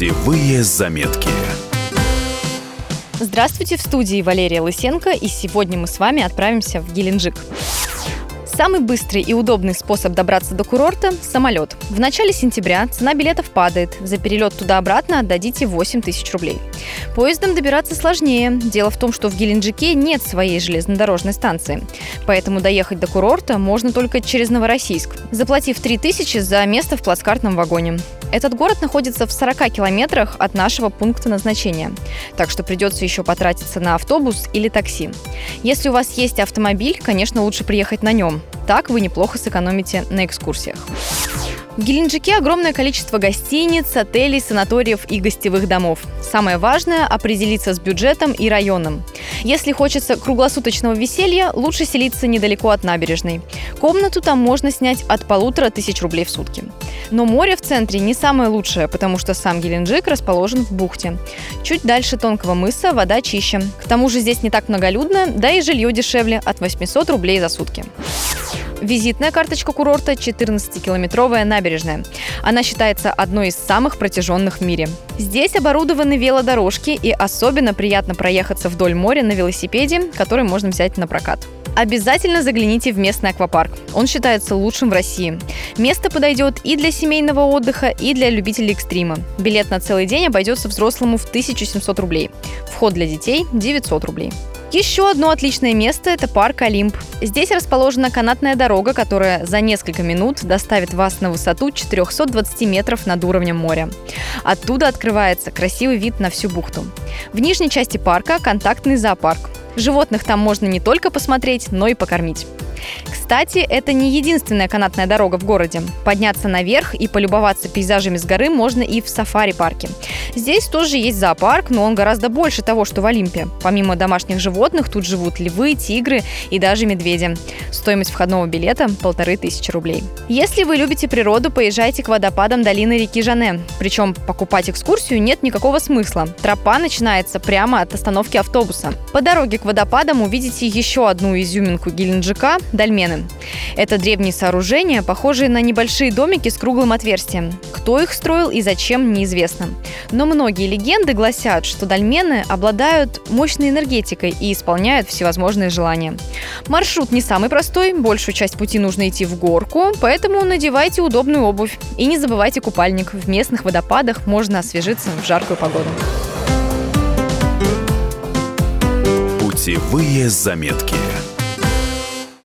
Путевые заметки. Здравствуйте, в студии Валерия Лысенко, и сегодня мы с вами отправимся в Геленджик. Самый быстрый и удобный способ добраться до курорта – самолет. В начале сентября цена билетов падает. За перелет туда-обратно отдадите 8 тысяч рублей. Поездом добираться сложнее. Дело в том, что в Геленджике нет своей железнодорожной станции. Поэтому доехать до курорта можно только через Новороссийск, заплатив 3 тысячи за место в плацкартном вагоне. Этот город находится в 40 километрах от нашего пункта назначения, так что придется еще потратиться на автобус или такси. Если у вас есть автомобиль, конечно, лучше приехать на нем. Так вы неплохо сэкономите на экскурсиях. В Геленджике огромное количество гостиниц, отелей, санаториев и гостевых домов. Самое важное – определиться с бюджетом и районом. Если хочется круглосуточного веселья, лучше селиться недалеко от набережной. Комнату там можно снять от полутора тысяч рублей в сутки. Но море в центре не самое лучшее, потому что сам Геленджик расположен в бухте. Чуть дальше тонкого мыса вода чище. К тому же здесь не так многолюдно, да и жилье дешевле – от 800 рублей за сутки. Визитная карточка курорта – 14-километровая набережная. Она считается одной из самых протяженных в мире. Здесь оборудованы велодорожки и особенно приятно проехаться вдоль моря на велосипеде, который можно взять на прокат. Обязательно загляните в местный аквапарк. Он считается лучшим в России. Место подойдет и для семейного отдыха, и для любителей экстрима. Билет на целый день обойдется взрослому в 1700 рублей. Вход для детей – 900 рублей. Еще одно отличное место – это парк Олимп. Здесь расположена канатная дорога, которая за несколько минут доставит вас на высоту 420 метров над уровнем моря. Оттуда открывается красивый вид на всю бухту. В нижней части парка контактный зоопарк. Животных там можно не только посмотреть, но и покормить. Кстати, это не единственная канатная дорога в городе. Подняться наверх и полюбоваться пейзажами с горы можно и в сафари-парке. Здесь тоже есть зоопарк, но он гораздо больше того, что в Олимпе. Помимо домашних животных, тут живут львы, тигры и даже медведи. Стоимость входного билета – полторы тысячи рублей. Если вы любите природу, поезжайте к водопадам долины реки Жане. Причем покупать экскурсию нет никакого смысла. Тропа начинается прямо от остановки автобуса. По дороге к водопадам увидите еще одну изюминку Геленджика – дольмены. Это древние сооружения, похожие на небольшие домики с круглым отверстием. Кто их строил и зачем, неизвестно. Но многие легенды гласят, что дольмены обладают мощной энергетикой и исполняют всевозможные желания. Маршрут не самый простой, большую часть пути нужно идти в горку, поэтому надевайте удобную обувь. И не забывайте купальник. В местных водопадах можно освежиться в жаркую погоду. Путевые заметки.